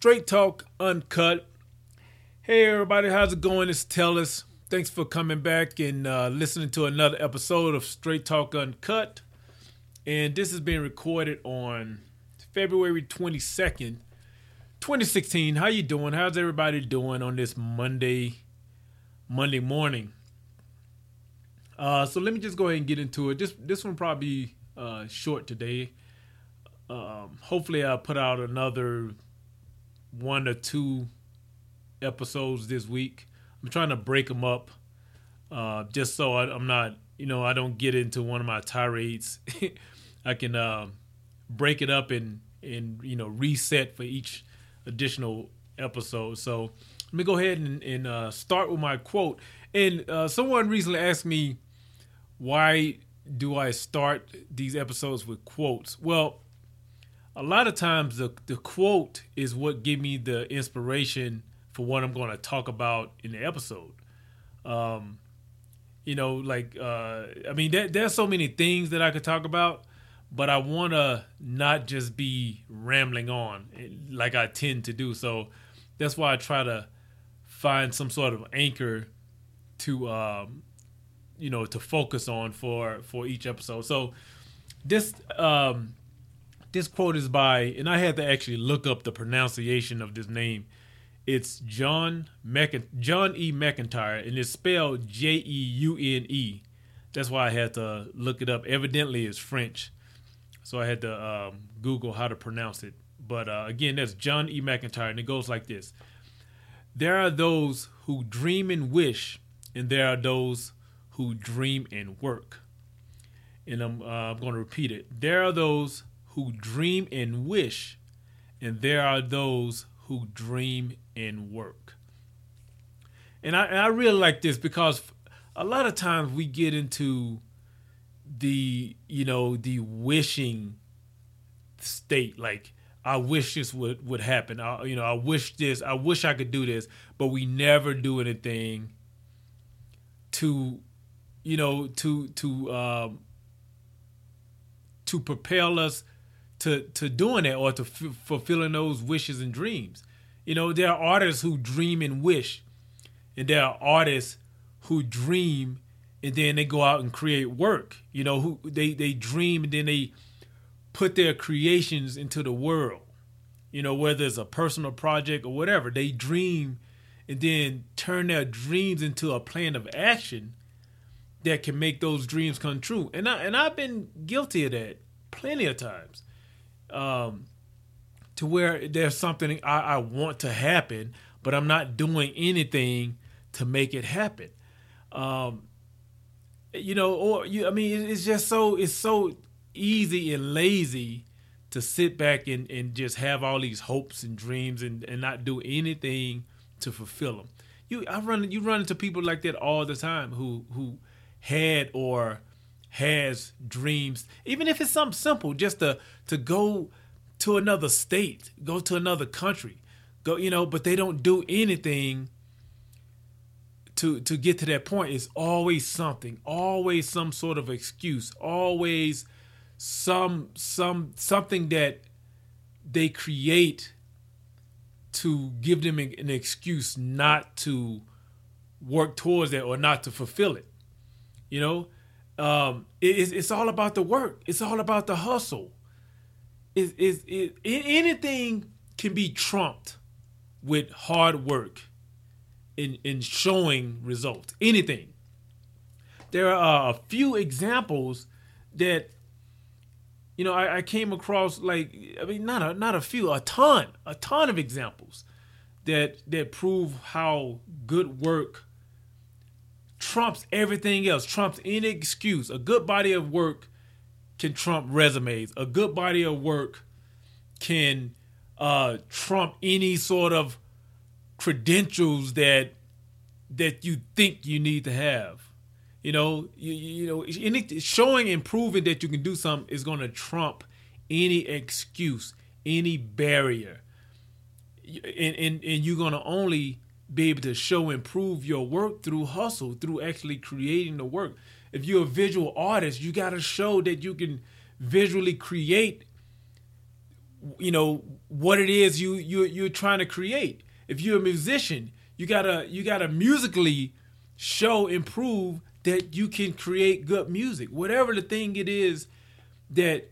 Straight Talk Uncut. Hey, everybody, how's it going? It's Tellus. Thanks for coming back and uh, listening to another episode of Straight Talk Uncut. And this is being recorded on February 22nd, 2016. How you doing? How's everybody doing on this Monday, Monday morning? Uh, so let me just go ahead and get into it. This this one probably uh, short today. Um, hopefully, I'll put out another one or two episodes this week. I'm trying to break them up, uh, just so I, am not, you know, I don't get into one of my tirades. I can uh, break it up and and you know reset for each additional episode. So let me go ahead and, and uh, start with my quote. And uh, someone recently asked me why do I start these episodes with quotes? Well, a lot of times the the quote is what give me the inspiration for what I'm going to talk about in the episode. Um, you know, like uh, I mean, there, there's so many things that I could talk about, but I want to not just be rambling on like I tend to do. So that's why I try to find some sort of anchor to um, you know to focus on for for each episode. So this um this quote is by and I had to actually look up the pronunciation of this name. It's John McIn- John E. McIntyre and it's spelled J E U N E. That's why I had to look it up. Evidently, it's French, so I had to um, Google how to pronounce it. But uh, again, that's John E. McIntyre, and it goes like this: There are those who dream and wish, and there are those who dream and work. And I'm, uh, I'm going to repeat it. There are those who dream and wish, and there are those who dream and work. And I, and I really like this because a lot of times we get into the, you know, the wishing state. Like, I wish this would, would happen. I, you know, I wish this, I wish I could do this, but we never do anything to you know, to to um, to propel us to to doing that or to f- fulfilling those wishes and dreams. You know, there are artists who dream and wish, and there are artists who dream and then they go out and create work. You know, who they they dream and then they put their creations into the world. You know, whether it's a personal project or whatever, they dream and then turn their dreams into a plan of action that can make those dreams come true. And I and I've been guilty of that plenty of times. Um, to where there's something I, I want to happen, but I'm not doing anything to make it happen. Um, you know, or you I mean it's just so it's so easy and lazy to sit back and, and just have all these hopes and dreams and, and not do anything to fulfill them. You I run you run into people like that all the time who who had or has dreams, even if it's something simple, just to to go to another state, go to another country, go, you know, but they don't do anything to to get to that point. It's always something, always some sort of excuse, always some some something that they create to give them an excuse not to work towards that or not to fulfill it. You know, um, it, it's all about the work. It's all about the hustle. Is is it, anything can be trumped with hard work in in showing results. Anything. There are a few examples that you know I, I came across like I mean not a not a few a ton a ton of examples that that prove how good work trumps everything else, trumps any excuse. A good body of work can trump resumes. A good body of work can uh, trump any sort of credentials that that you think you need to have. You know, you, you know, any showing and proving that you can do something is going to trump any excuse, any barrier, and and, and you're going to only be able to show and prove your work through hustle, through actually creating the work. If you're a visual artist, you got to show that you can visually create you know what it is you you you're trying to create. If you're a musician, you gotta you gotta musically show and prove that you can create good music. Whatever the thing it is that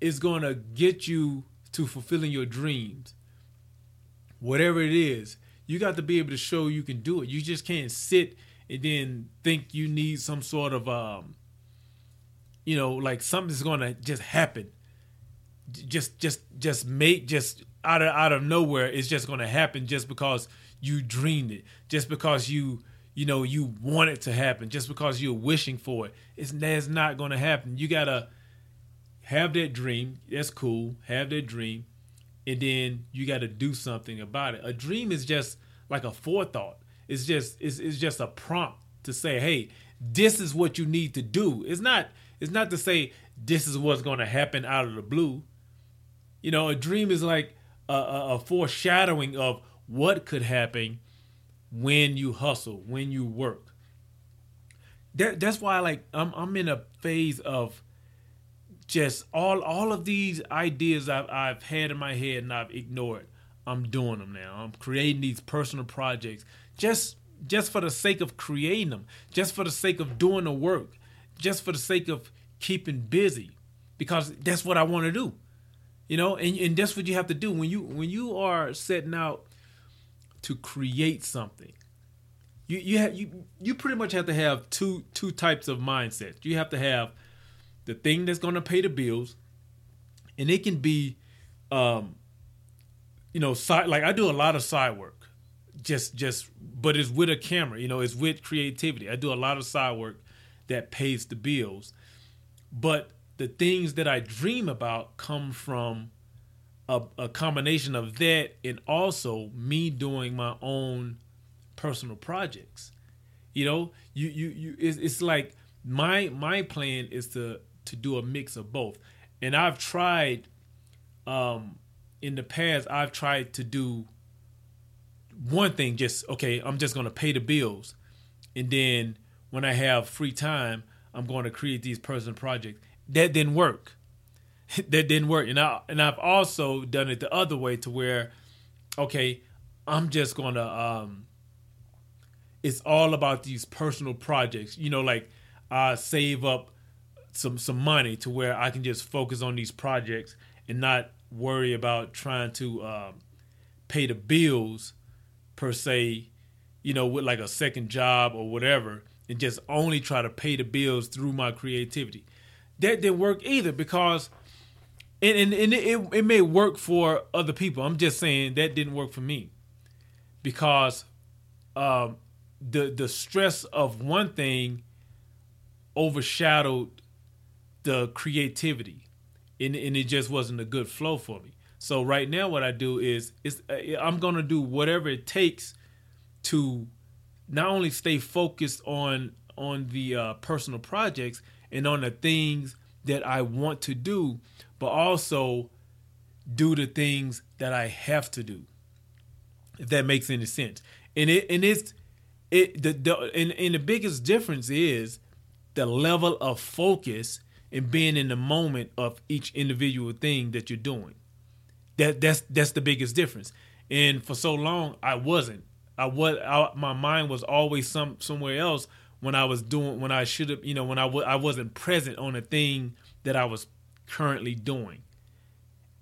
is gonna get you to fulfilling your dreams. Whatever it is, you got to be able to show you can do it. You just can't sit and then think you need some sort of um you know like something's to just happen. Just just just make just out of out of nowhere it's just to happen just because you dreamed it. Just because you you know you want it to happen. Just because you're wishing for it. It's that's not to happen. You got to have that dream. That's cool. Have that dream and then you got to do something about it. A dream is just like a forethought. It's just it's, it's just a prompt to say hey this is what you need to do. It's not it's not to say this is what's going to happen out of the blue. You know, a dream is like a, a, a foreshadowing of what could happen when you hustle, when you work. That, that's why like I'm I'm in a phase of just all all of these ideas I've I've had in my head and I've ignored. I'm doing them now. I'm creating these personal projects just just for the sake of creating them, just for the sake of doing the work, just for the sake of keeping busy because that's what I want to do. You know, and, and that's what you have to do when you when you are setting out to create something. You you have you you pretty much have to have two two types of mindsets. You have to have the thing that's going to pay the bills, and it can be, um, you know, side like I do a lot of side work, just just but it's with a camera. You know, it's with creativity. I do a lot of side work that pays the bills, but the things that I dream about come from a, a, combination of that and also me doing my own personal projects. You know, you you you it's, it's like my my plan is to to do a mix of both. And I've tried um in the past I've tried to do one thing just okay, I'm just going to pay the bills. And then when I have free time, I'm going to create these personal projects that didn't work. that didn't work. And I and I've also done it the other way to where, okay, I'm just gonna um it's all about these personal projects. You know, like I save up some some money to where I can just focus on these projects and not worry about trying to um, pay the bills per se, you know, with like a second job or whatever, and just only try to pay the bills through my creativity that didn't work either because and, and, and it, it may work for other people. I'm just saying that didn't work for me because um, the the stress of one thing overshadowed the creativity, and, and it just wasn't a good flow for me. So right now, what I do is is uh, I'm gonna do whatever it takes to not only stay focused on on the uh, personal projects and on the things that I want to do, but also do the things that I have to do. If that makes any sense. And it and it's it the, the and, and the biggest difference is the level of focus and being in the moment of each individual thing that you're doing. That that's that's the biggest difference. And for so long I wasn't. I was I, my mind was always some somewhere else when I was doing when I should have you know when I w- I wasn't present on the thing that I was currently doing,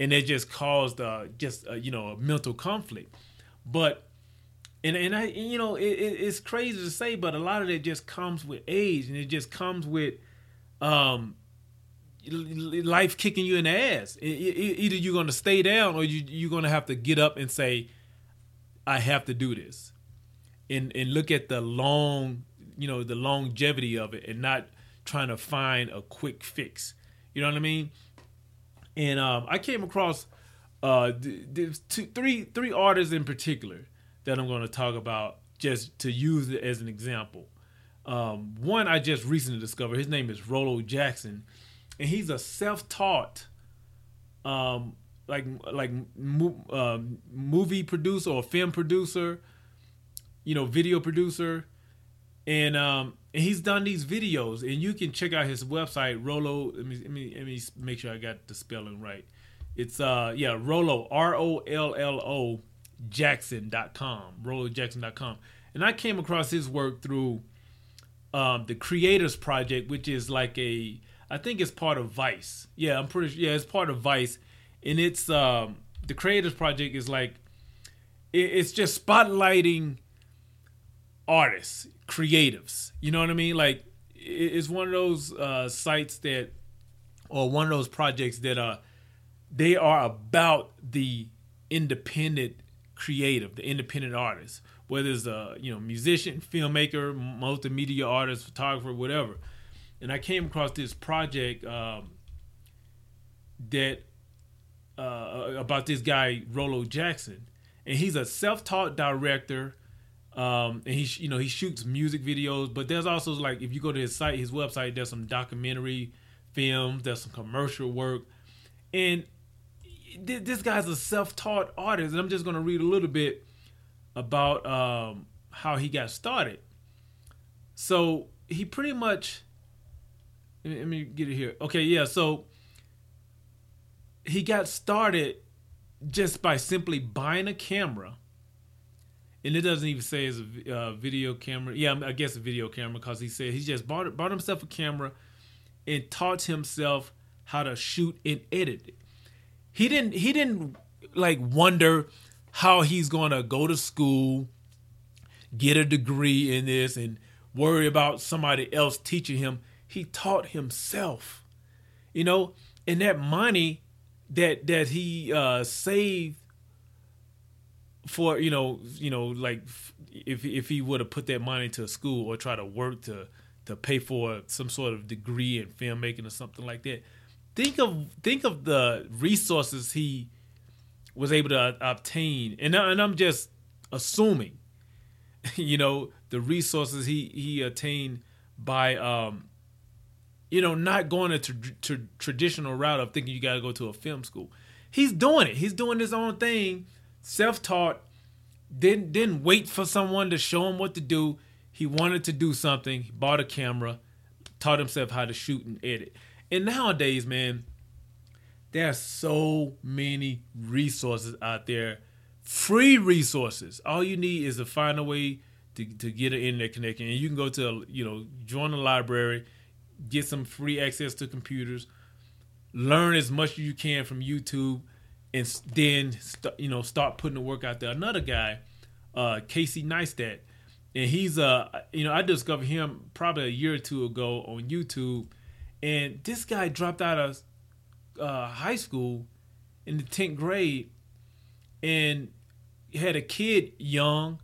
and it just caused uh, just uh, you know a mental conflict. But and and I you know it, it, it's crazy to say, but a lot of it just comes with age, and it just comes with um life kicking you in the ass. It, either you're going to stay down or you, you're going to have to get up and say, I have to do this. And, and look at the long you know the longevity of it and not trying to find a quick fix. You know what I mean? And um, I came across uh, there's two, three three artists in particular that I'm going to talk about just to use it as an example. Um, one I just recently discovered. His name is Rollo Jackson, and he's a self-taught, um, like like mo- um, movie producer or film producer, you know, video producer and um and he's done these videos and you can check out his website Rollo. let me let me let me make sure I got the spelling right It's uh yeah, Rollo R O L L O Jackson.com, RolloJackson.com. And I came across his work through um, the Creators Project, which is like a I think it's part of Vice. Yeah, I'm pretty sure. Yeah, it's part of Vice, and it's um, the Creators Project is like it, it's just spotlighting artists, creatives. You know what I mean? Like it, it's one of those uh, sites that, or one of those projects that are they are about the independent creative, the independent artist, whether it's a you know musician, filmmaker, multimedia artist, photographer, whatever. And I came across this project um, that uh, about this guy Rollo Jackson, and he's a self-taught director. Um, and he, you know, he shoots music videos, but there's also like if you go to his site, his website, there's some documentary films, there's some commercial work, and this guy's a self-taught artist, and I'm just gonna read a little bit about um, how he got started. So he pretty much, me, let me get it here. Okay, yeah. So he got started just by simply buying a camera, and it doesn't even say it's a uh, video camera. Yeah, I guess a video camera because he said he just bought bought himself a camera and taught himself how to shoot and edit it he didn't he didn't like wonder how he's going to go to school, get a degree in this and worry about somebody else teaching him. He taught himself. You know, and that money that that he uh saved for you know you know like if if he would have put that money to a school or try to work to to pay for some sort of degree in filmmaking or something like that think of think of the resources he was able to obtain, and, and I'm just assuming, you know, the resources he he attained by, um, you know, not going a tra- tra- traditional route of thinking you got to go to a film school. He's doing it. He's doing his own thing, self taught. Didn't didn't wait for someone to show him what to do. He wanted to do something. He bought a camera, taught himself how to shoot and edit. And nowadays, man, there are so many resources out there, free resources. All you need is to find a way to, to get an internet connection, and you can go to you know join the library, get some free access to computers, learn as much as you can from YouTube, and then st- you know start putting the work out there. Another guy, uh, Casey Neistat, and he's uh you know I discovered him probably a year or two ago on YouTube and this guy dropped out of uh, high school in the 10th grade and had a kid young.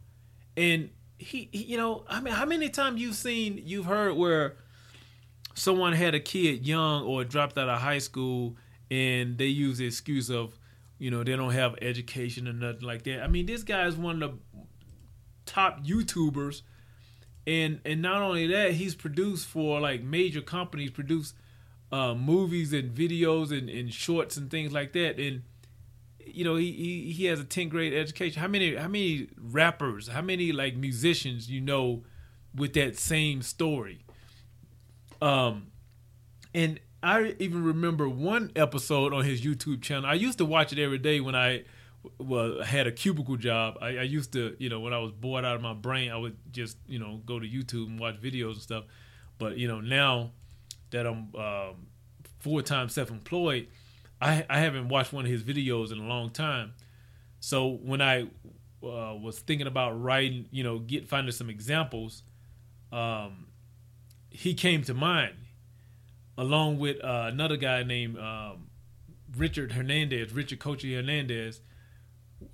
And he, he, you know, I mean, how many times you've seen, you've heard where someone had a kid young or dropped out of high school and they use the excuse of, you know, they don't have education or nothing like that. I mean, this guy is one of the top YouTubers and and not only that, he's produced for like major companies, produced uh, movies and videos and, and shorts and things like that. And you know, he, he he has a 10th grade education. How many how many rappers, how many like musicians you know with that same story? Um, and I even remember one episode on his YouTube channel. I used to watch it every day when I well had a cubicle job. I, I, used to, you know, when I was bored out of my brain, I would just, you know, go to YouTube and watch videos and stuff. But you know, now that I'm um, full time self employed, I I haven't watched one of his videos in a long time. So when I uh, was thinking about writing, you know, get finding some examples, um, he came to mind, along with uh, another guy named um, Richard Hernandez, Richard Koci Hernandez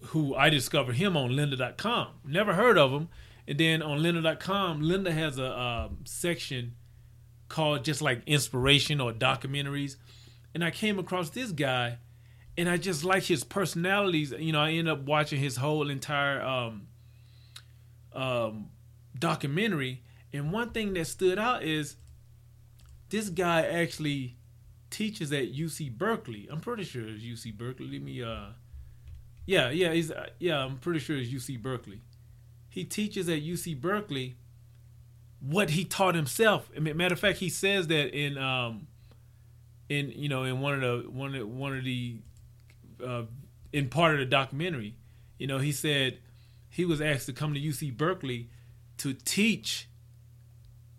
who I discovered him on lynda.com. Never heard of him. And then on lynda.com, Lynda has a um, section called just like inspiration or documentaries. And I came across this guy and I just like his personalities. You know, I ended up watching his whole entire um, um, documentary. And one thing that stood out is this guy actually teaches at UC Berkeley. I'm pretty sure it's UC Berkeley. Let me uh yeah, yeah, he's uh, yeah. I'm pretty sure it's UC Berkeley. He teaches at UC Berkeley what he taught himself. I mean, matter of fact, he says that in um in you know in one of the one of one of the uh, in part of the documentary, you know, he said he was asked to come to UC Berkeley to teach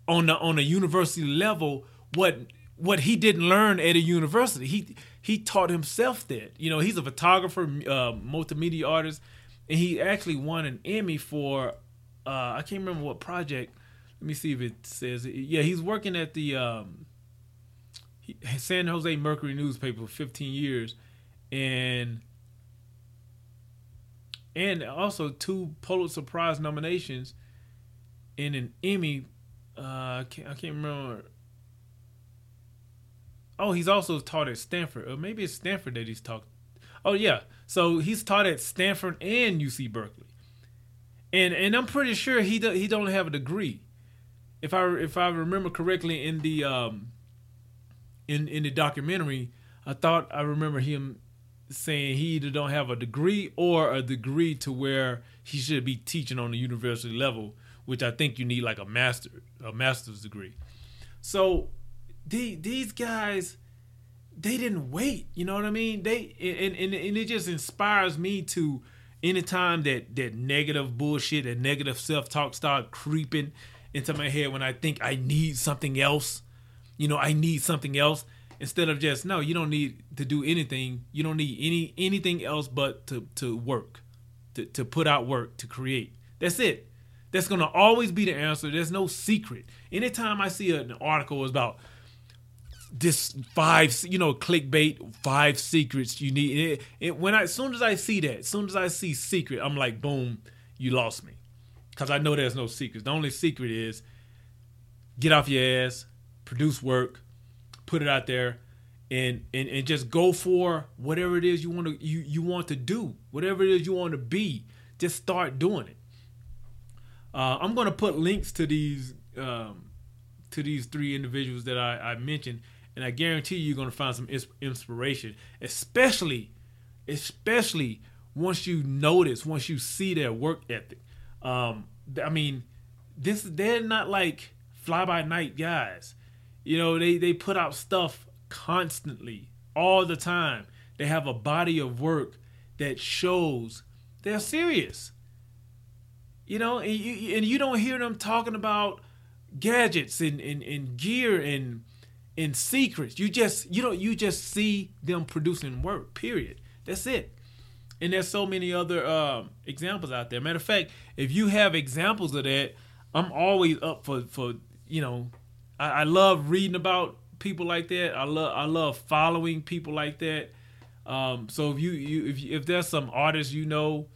on the on a university level what what he didn't learn at a university. He he taught himself that. You know, he's a photographer, uh, multimedia artist, and he actually won an Emmy for uh, I can't remember what project. Let me see if it says. It. Yeah, he's working at the um, San Jose Mercury newspaper for 15 years, and and also two Pulitzer Prize nominations and an Emmy. Uh, I can't, I can't remember. Oh, he's also taught at Stanford, or maybe it's Stanford that he's taught. Oh yeah, so he's taught at Stanford and UC Berkeley, and and I'm pretty sure he do, he don't have a degree. If I if I remember correctly in the um in in the documentary, I thought I remember him saying he either don't have a degree or a degree to where he should be teaching on the university level, which I think you need like a master a master's degree. So the, these guys they didn't wait, you know what I mean? They and, and and it just inspires me to anytime that that negative bullshit and negative self-talk start creeping into my head when I think I need something else, you know, I need something else instead of just no, you don't need to do anything. You don't need any anything else but to to work, to to put out work, to create. That's it. That's gonna always be the answer. There's no secret. Anytime I see an article is about this five, you know, clickbait, five secrets you need. It, it, when I, as soon as I see that, as soon as I see secret, I'm like, boom, you lost me, because I know there's no secrets. The only secret is get off your ass, produce work, put it out there and and, and just go for whatever it is you want to you, you want to do whatever it is you want to be just start doing it uh, i'm going to put links to these um, to these three individuals that I, I mentioned and i guarantee you, you're going to find some inspiration especially especially once you notice once you see their work ethic um, i mean this they're not like fly by night guys you know, they they put out stuff constantly, all the time. They have a body of work that shows they're serious. You know, and you, and you don't hear them talking about gadgets and, and, and gear and and secrets. You just you don't you just see them producing work. Period. That's it. And there's so many other um, examples out there. Matter of fact, if you have examples of that, I'm always up for for you know I, I love reading about people like that. I love I love following people like that. Um, so if you, you if if there's some artists you know,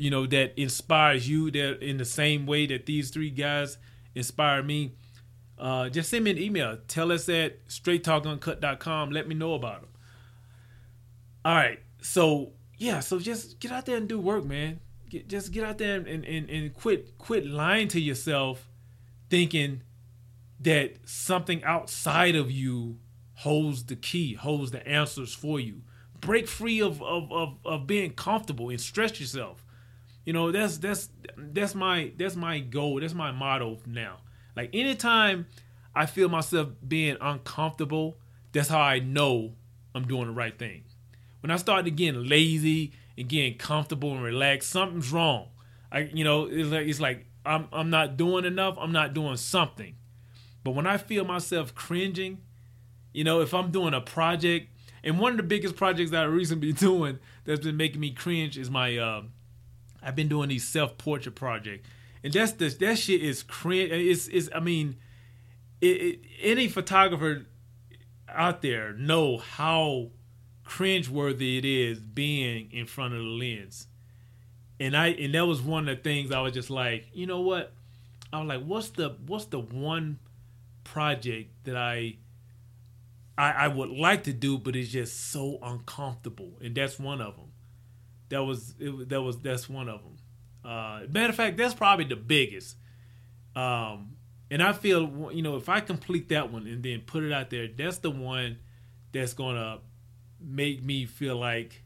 you know that inspires you that in the same way that these three guys inspire me, uh, just send me an email. Tell us at straighttalkuncut.com. Let me know about them. All right. So yeah. So just get out there and do work, man. Get, just get out there and, and, and quit quit lying to yourself, thinking that something outside of you holds the key, holds the answers for you. Break free of of, of, of being comfortable and stretch yourself. You know, that's that's that's my that's my goal. That's my motto now. Like anytime I feel myself being uncomfortable, that's how I know I'm doing the right thing. When I start getting lazy and getting comfortable and relaxed, something's wrong. I you know, it's like it's like I'm I'm not doing enough, I'm not doing something. But when I feel myself cringing, you know, if I'm doing a project, and one of the biggest projects that I recently been doing that's been making me cringe is my, uh, I've been doing these self portrait project, and that's the that shit is cringe. It's, it's I mean, it, it, any photographer out there know how cringeworthy it is being in front of the lens. And I and that was one of the things I was just like, you know what? I was like, what's the what's the one project that I, I I would like to do, but it's just so uncomfortable, and that's one of them. That was it, that was that's one of them. Uh, matter of fact, that's probably the biggest. Um, and I feel you know if I complete that one and then put it out there, that's the one that's gonna make me feel like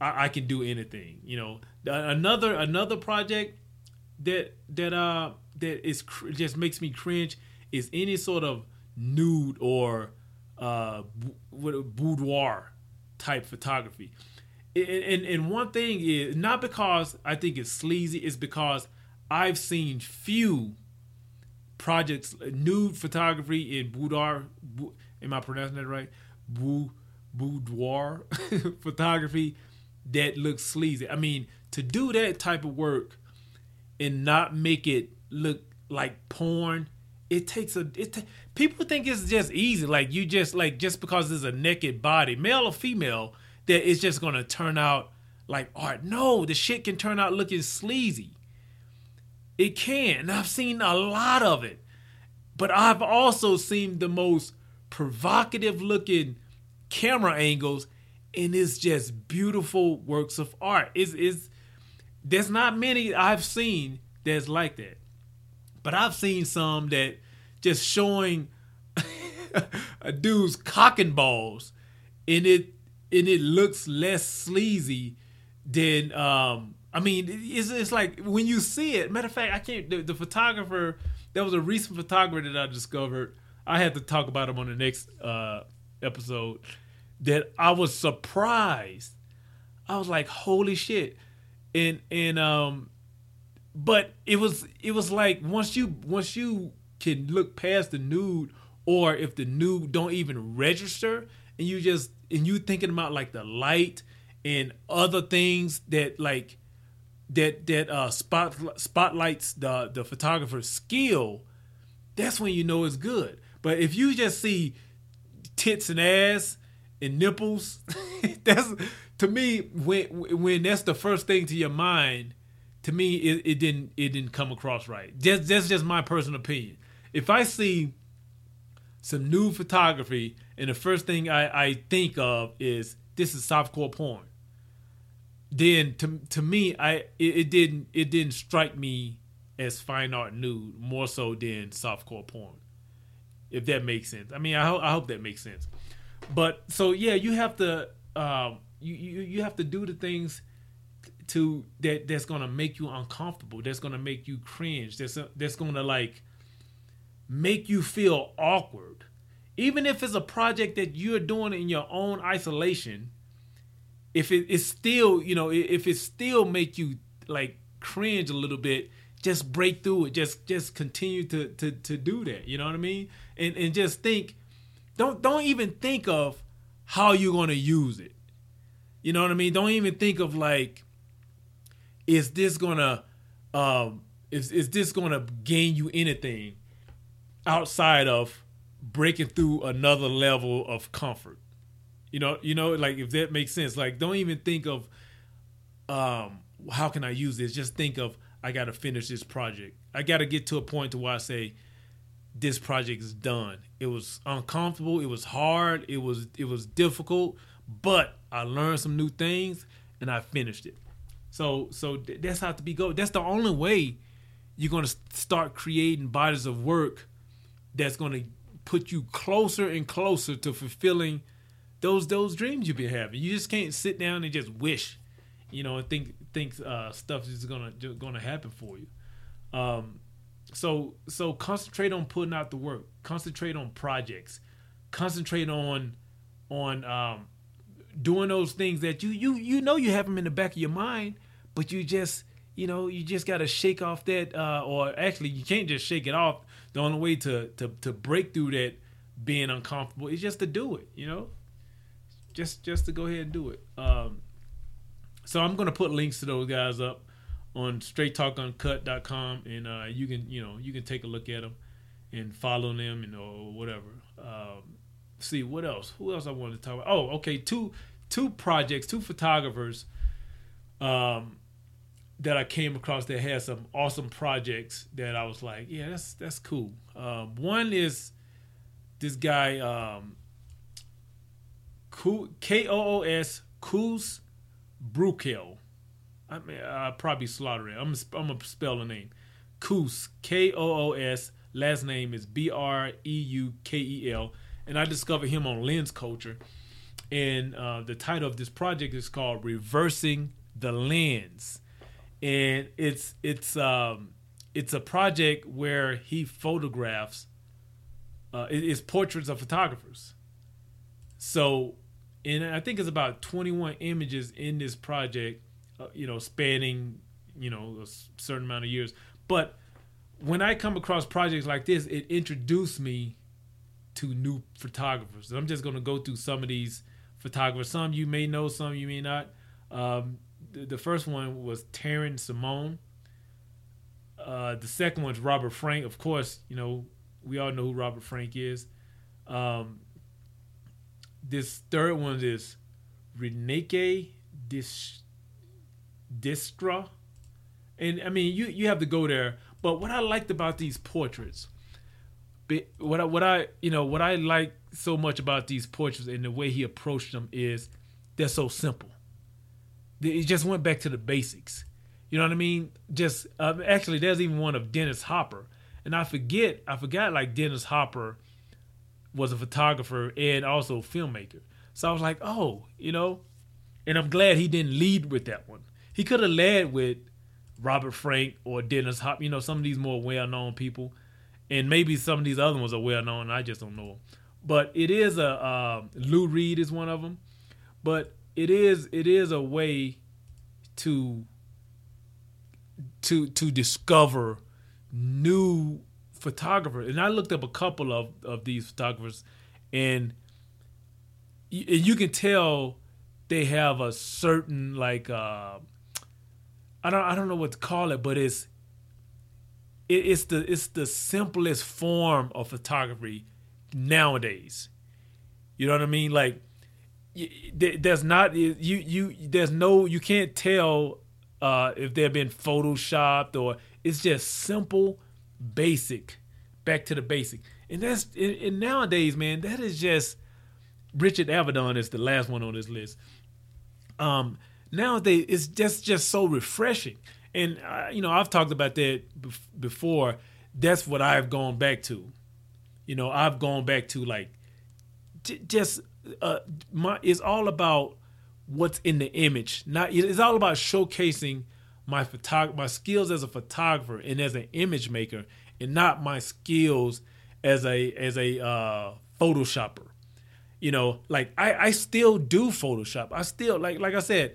I, I can do anything. You know, another another project that that uh that is cr- just makes me cringe is any sort of nude or uh boudoir type photography. And, and, one thing is not because I think it's sleazy, it's because I've seen few projects, nude photography in boudoir. Am I pronouncing that right? boudoir photography that looks sleazy. I mean, to do that type of work and not make it look like porn, it takes a it. Ta- people think it's just easy, like you just like just because there's a naked body, male or female, that it's just gonna turn out like art. No, the shit can turn out looking sleazy. It can. And I've seen a lot of it. But I've also seen the most provocative looking camera angles and it's just beautiful works of art. Is is there's not many I've seen that's like that. But I've seen some that just showing a dude's cock and balls and it and it looks less sleazy than um I mean it's it's like when you see it matter of fact I can't the, the photographer there was a recent photographer that I discovered I had to talk about him on the next uh episode that I was surprised. I was like holy shit. And and um but it was it was like once you once you can look past the nude or if the nude don't even register and you just and you thinking about like the light and other things that like that that uh spot spotlights the the photographer's skill that's when you know it's good. But if you just see tits and ass and nipples that's to me when when that's the first thing to your mind to me it, it didn't it didn't come across right. Just that's just my personal opinion. If i see some new photography and the first thing I, I think of is this is softcore porn. Then to to me, I it, it didn't it didn't strike me as fine art nude more so than softcore porn. If that makes sense. I mean, I hope I hope that makes sense. But so yeah, you have to um, you, you you have to do the things to that that's gonna make you uncomfortable. That's gonna make you cringe. That's that's gonna like make you feel awkward even if it's a project that you're doing in your own isolation if it, it's still you know if it still make you like cringe a little bit just break through it. Just just continue to to to do that. You know what i mean? And and just think don't don't even think of how you're going to use it. You know what i mean? Don't even think of like is this to um is is this to gain you anything outside of breaking through another level of comfort. You know, you know, like if that makes sense. Like, don't even think of um, how can I use this. Just think of I got to finish this project. I got to get to a point to where I say this project is done. It was uncomfortable. It was hard. It was it was difficult, but I learned some new things and I finished it. So so that's how to be go. That's the only way you're gonna start creating bodies of work that's gonna put you closer and closer to fulfilling those those dreams you've been having. You just can't sit down and just wish, you know, and think think uh, stuff is gonna gonna happen for you. Um, so so concentrate on putting out the work. Concentrate on projects. Concentrate on on um, doing those things that you you you know you have them in the back of your mind, but you just you know you just got to shake off that, uh, or actually you can't just shake it off the only way to to to break through that being uncomfortable is just to do it. You know, just just to go ahead and do it. Um, so I'm gonna put links to those guys up on straighttalkuncut.com, and uh, you can you know you can take a look at them and follow them and or whatever. Um, see what else? Who else I wanted to talk about? Oh, okay, two two projects, two photographers. Um, that I came across that had some awesome projects that I was like, yeah, that's that's cool. Um, one is this guy um, K O O S Koos Breukel. I mean, I probably slaughter it. I'm I'm gonna spell the name. Koos K O O S. Last name is B R E U K E L, and I discovered him on Lens Culture. And uh, the title of this project is called "Reversing the Lens." And it's it's um it's a project where he photographs uh, it, it's portraits of photographers so and I think it's about 21 images in this project, uh, you know, spanning you know a certain amount of years. But when I come across projects like this, it introduced me to new photographers. I'm just going to go through some of these photographers. Some you may know, some you may not. Um, the, first one was Taryn Simon. Uh, the second one's Robert Frank. Of course, you know we all know who Robert Frank is. Um, this third one is Rineke Dis- Dijkstra. And I mean, you you have to go there. But what I liked about these portraits, what I, what I you know what I like so much about these portraits and the way he approached them is they're so simple. He just went back to the basics. You know what I mean? Just um, actually, there's even one of Dennis Hopper, and I forget I forgot like Dennis Hopper was a photographer and also a filmmaker. So I was like, oh, you know, and I'm glad he didn't lead with that one. He could have led with Robert Frank or Dennis Hop, you know, some of these more well known people. And maybe some of these other ones are well known. I just don't know them. But it is a uh, Lou Reed is one of them. But it is it is a way to to to discover new photographers. And I looked up a couple of of these photographers, and and you can tell they have a certain like. Uh, I don't I don't know what to call it, but it's it, it's the it's the simplest form of photography nowadays. You know what I mean? Like there's not you you there's no you can't tell uh, if they've been photoshopped or it's just simple, basic, back to the basic. And that's and, nowadays, man, that is just Richard Avedon is the last one on this list. Um, nowadays it's just just so refreshing and uh, you know i've talked about that before that's what i've gone back to you know i've gone back to like just uh my it's all about what's in the image. Not it's all about showcasing my photog- my skills as a photographer and as an image maker and not my skills as a as a uh photoshopper. You know like i i still do photoshop. I still like like i said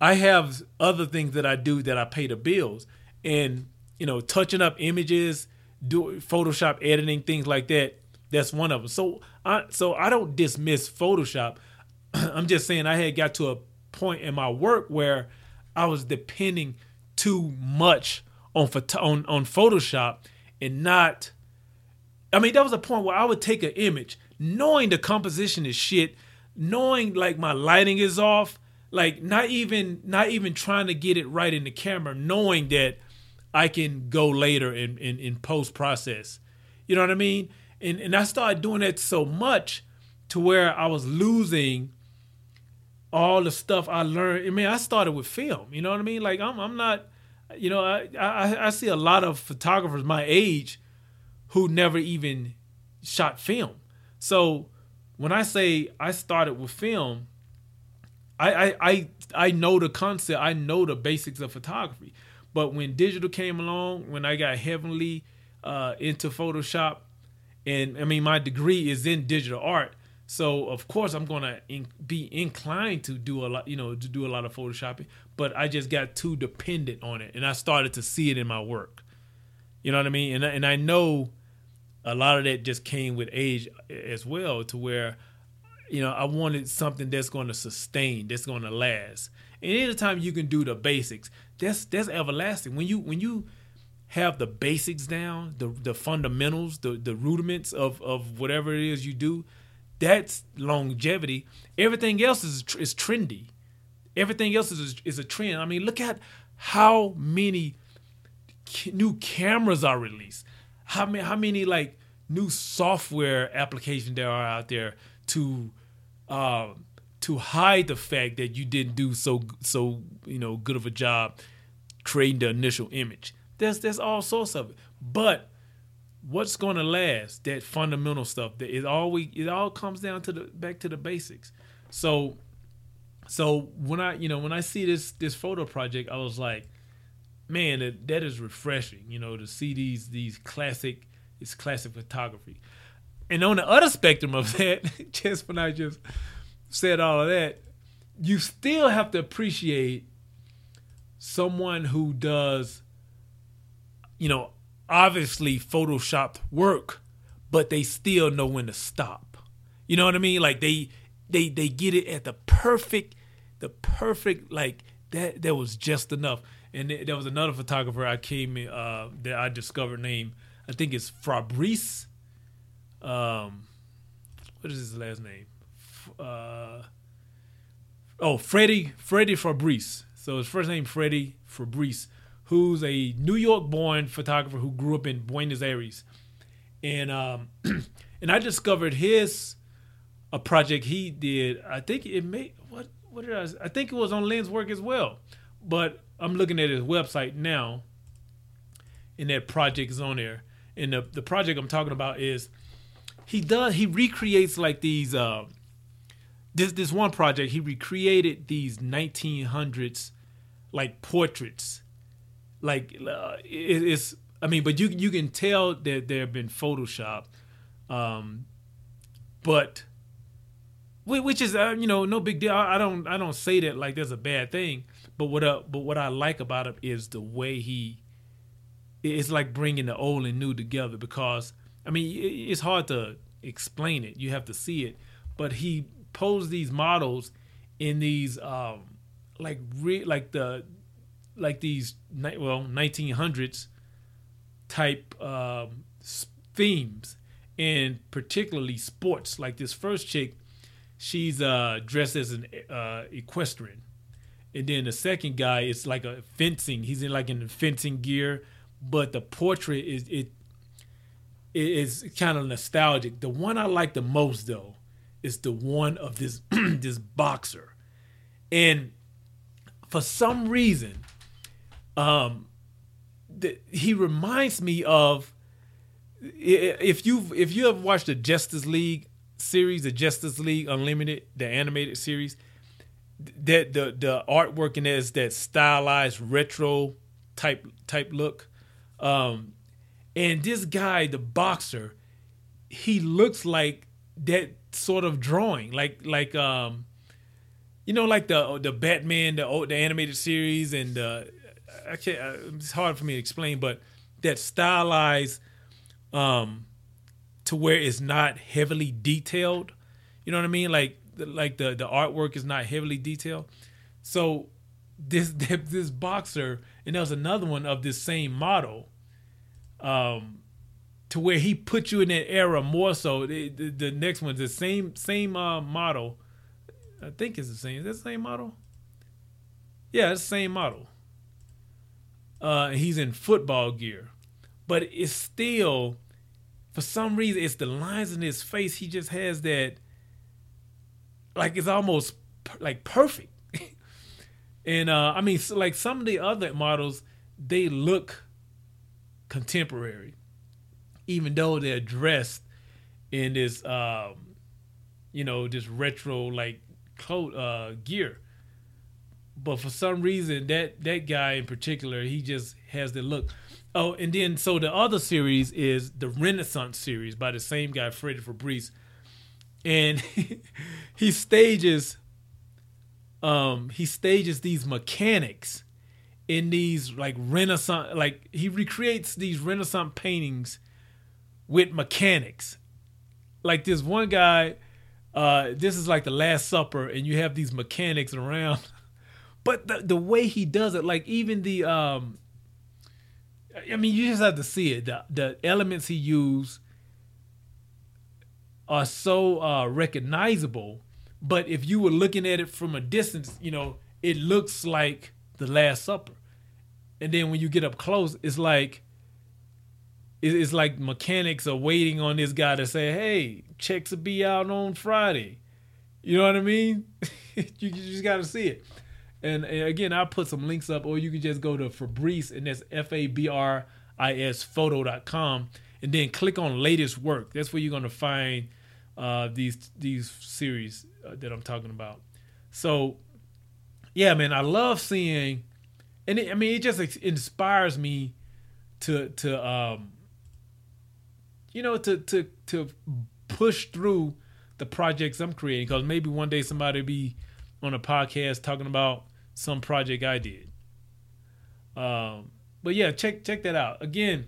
I have other things that I do that I pay the bills, and you know, touching up images, do Photoshop editing, things like that. That's one of them. So I so I don't dismiss Photoshop. I'm just saying I had got to a point in my work where I was depending too much on on on Photoshop and not. I mean, that was a point where I would take an image, knowing the composition is shit, knowing like my lighting is off, like not even not even trying to get it right in the camera knowing that i can go later in in, in post process you know what i mean and and i started doing that so much to where i was losing all the stuff i learned i mean i started with film you know what i mean like i'm, I'm not you know I, I i see a lot of photographers my age who never even shot film so when i say i started with film I, I I I know the concept. I know the basics of photography. But when digital came along, when I got heavily uh, into Photoshop, and I mean my degree is in digital art, so of course I'm gonna in, be inclined to do a lot, you know, to do a lot of photoshopping. But I just got too dependent on it, and I started to see it in my work. You know what I mean? And and I know a lot of that just came with age as well, to where you know, I wanted something that's going to sustain, that's going to last. And anytime you can do the basics, that's that's everlasting. When you when you have the basics down, the the fundamentals, the the rudiments of of whatever it is you do, that's longevity. Everything else is is trendy. Everything else is is a trend. I mean, look at how many new cameras are released. How many how many like new software applications there are out there to um, to hide the fact that you didn't do so so you know good of a job creating the initial image. There's there's all sorts of it, but what's going to last? That fundamental stuff. That it all we it all comes down to the back to the basics. So so when I you know when I see this this photo project, I was like, man, that, that is refreshing. You know to see these these classic it's classic photography. And on the other spectrum of that, just when I just said all of that, you still have to appreciate someone who does, you know, obviously photoshopped work, but they still know when to stop. You know what I mean? Like they they they get it at the perfect the perfect like that that was just enough. And there was another photographer I came uh, that I discovered name. I think it's Fabris. Um, what is his last name? Uh, oh, Freddy Freddy Fabris. So his first name Freddy Fabris, who's a New York-born photographer who grew up in Buenos Aires, and um, and I discovered his a project he did. I think it may what what did I? I think it was on Lenswork as well, but I'm looking at his website now, and that project is on there. And the the project I'm talking about is he does he recreates like these. Uh, this this one project he recreated these 1900s like portraits, like uh, it, it's. I mean, but you you can tell that there have been photoshopped, um, but which is uh, you know no big deal. I don't I don't say that like there's a bad thing, but what uh, but what I like about him is the way he it's like bringing the old and new together because I mean it's hard to explain it. You have to see it, but he posed these models in these um like re- like the like these well 1900s type um themes and particularly sports like this first chick she's uh, dressed as an uh, equestrian, and then the second guy is like a fencing. He's in like in fencing gear, but the portrait is it, it is kind of nostalgic. The one I like the most though is the one of this this boxer, and for some reason, um, the, he reminds me of if you if you have watched the Justice League series, the Justice League Unlimited, the animated series, that the the artwork in there is that stylized retro type type look. Um, and this guy, the boxer, he looks like that sort of drawing, like like um, you know, like the the Batman, the the animated series, and uh, I can't. Uh, it's hard for me to explain, but that stylized um to where it's not heavily detailed. You know what I mean? Like like the the artwork is not heavily detailed. So this this boxer and there was another one of this same model um to where he put you in that era more so the, the, the next one's the same same uh, model i think it's the same is that the same model yeah it's the same model uh he's in football gear but it's still for some reason it's the lines in his face. He just has that like it's almost like perfect. and uh I mean so like some of the other models they look contemporary even though they're dressed in this um you know this retro like coat uh gear but for some reason that that guy in particular he just has the look Oh, and then so the other series is the Renaissance series by the same guy, Freddy Fabris, and he stages, um, he stages these mechanics in these like Renaissance, like he recreates these Renaissance paintings with mechanics. Like this one guy, uh, this is like the Last Supper, and you have these mechanics around. But the the way he does it, like even the um I mean, you just have to see it. The, the elements he used are so uh, recognizable, but if you were looking at it from a distance, you know, it looks like the Last Supper, and then when you get up close, it's like it's like mechanics are waiting on this guy to say, "Hey, checks will be out on Friday." You know what I mean? you, you just got to see it. And, and again, I'll put some links up, or you can just go to Fabris, and that's F A B R I S photo.com, and then click on latest work. That's where you're going to find uh, these these series uh, that I'm talking about. So, yeah, man, I love seeing, and it, I mean, it just inspires me to to um, you know, to to to push through the projects I'm creating because maybe one day somebody be on a podcast talking about some project I did. Um, but yeah, check check that out. Again,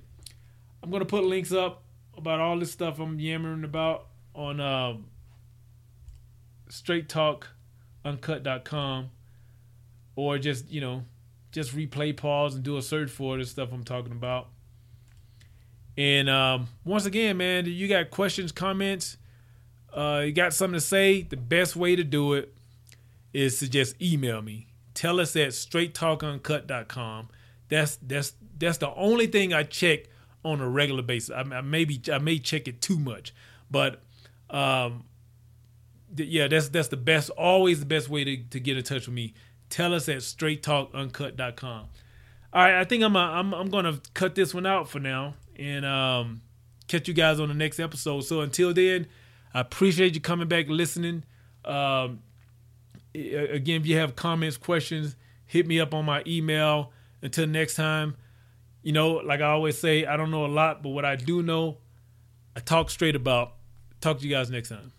I'm gonna put links up about all this stuff I'm yammering about on um, straighttalkuncut.com or just you know just replay pause and do a search for the stuff I'm talking about. And um, once again, man, you got questions, comments, uh, you got something to say, the best way to do it is to just email me. Tell us at straighttalkuncut.com. That's that's that's the only thing I check on a regular basis. I, I maybe I may check it too much, but um, th- yeah, that's that's the best, always the best way to, to get in touch with me. Tell us at straighttalkuncut.com. All right, I think I'm a, I'm I'm gonna cut this one out for now and um, catch you guys on the next episode. So until then, I appreciate you coming back listening. Um, again, if you have comments, questions, hit me up on my email. Until next time, you know, like I always say, I don't know a lot, but what I do know, I talk straight about. Talk to you guys next time.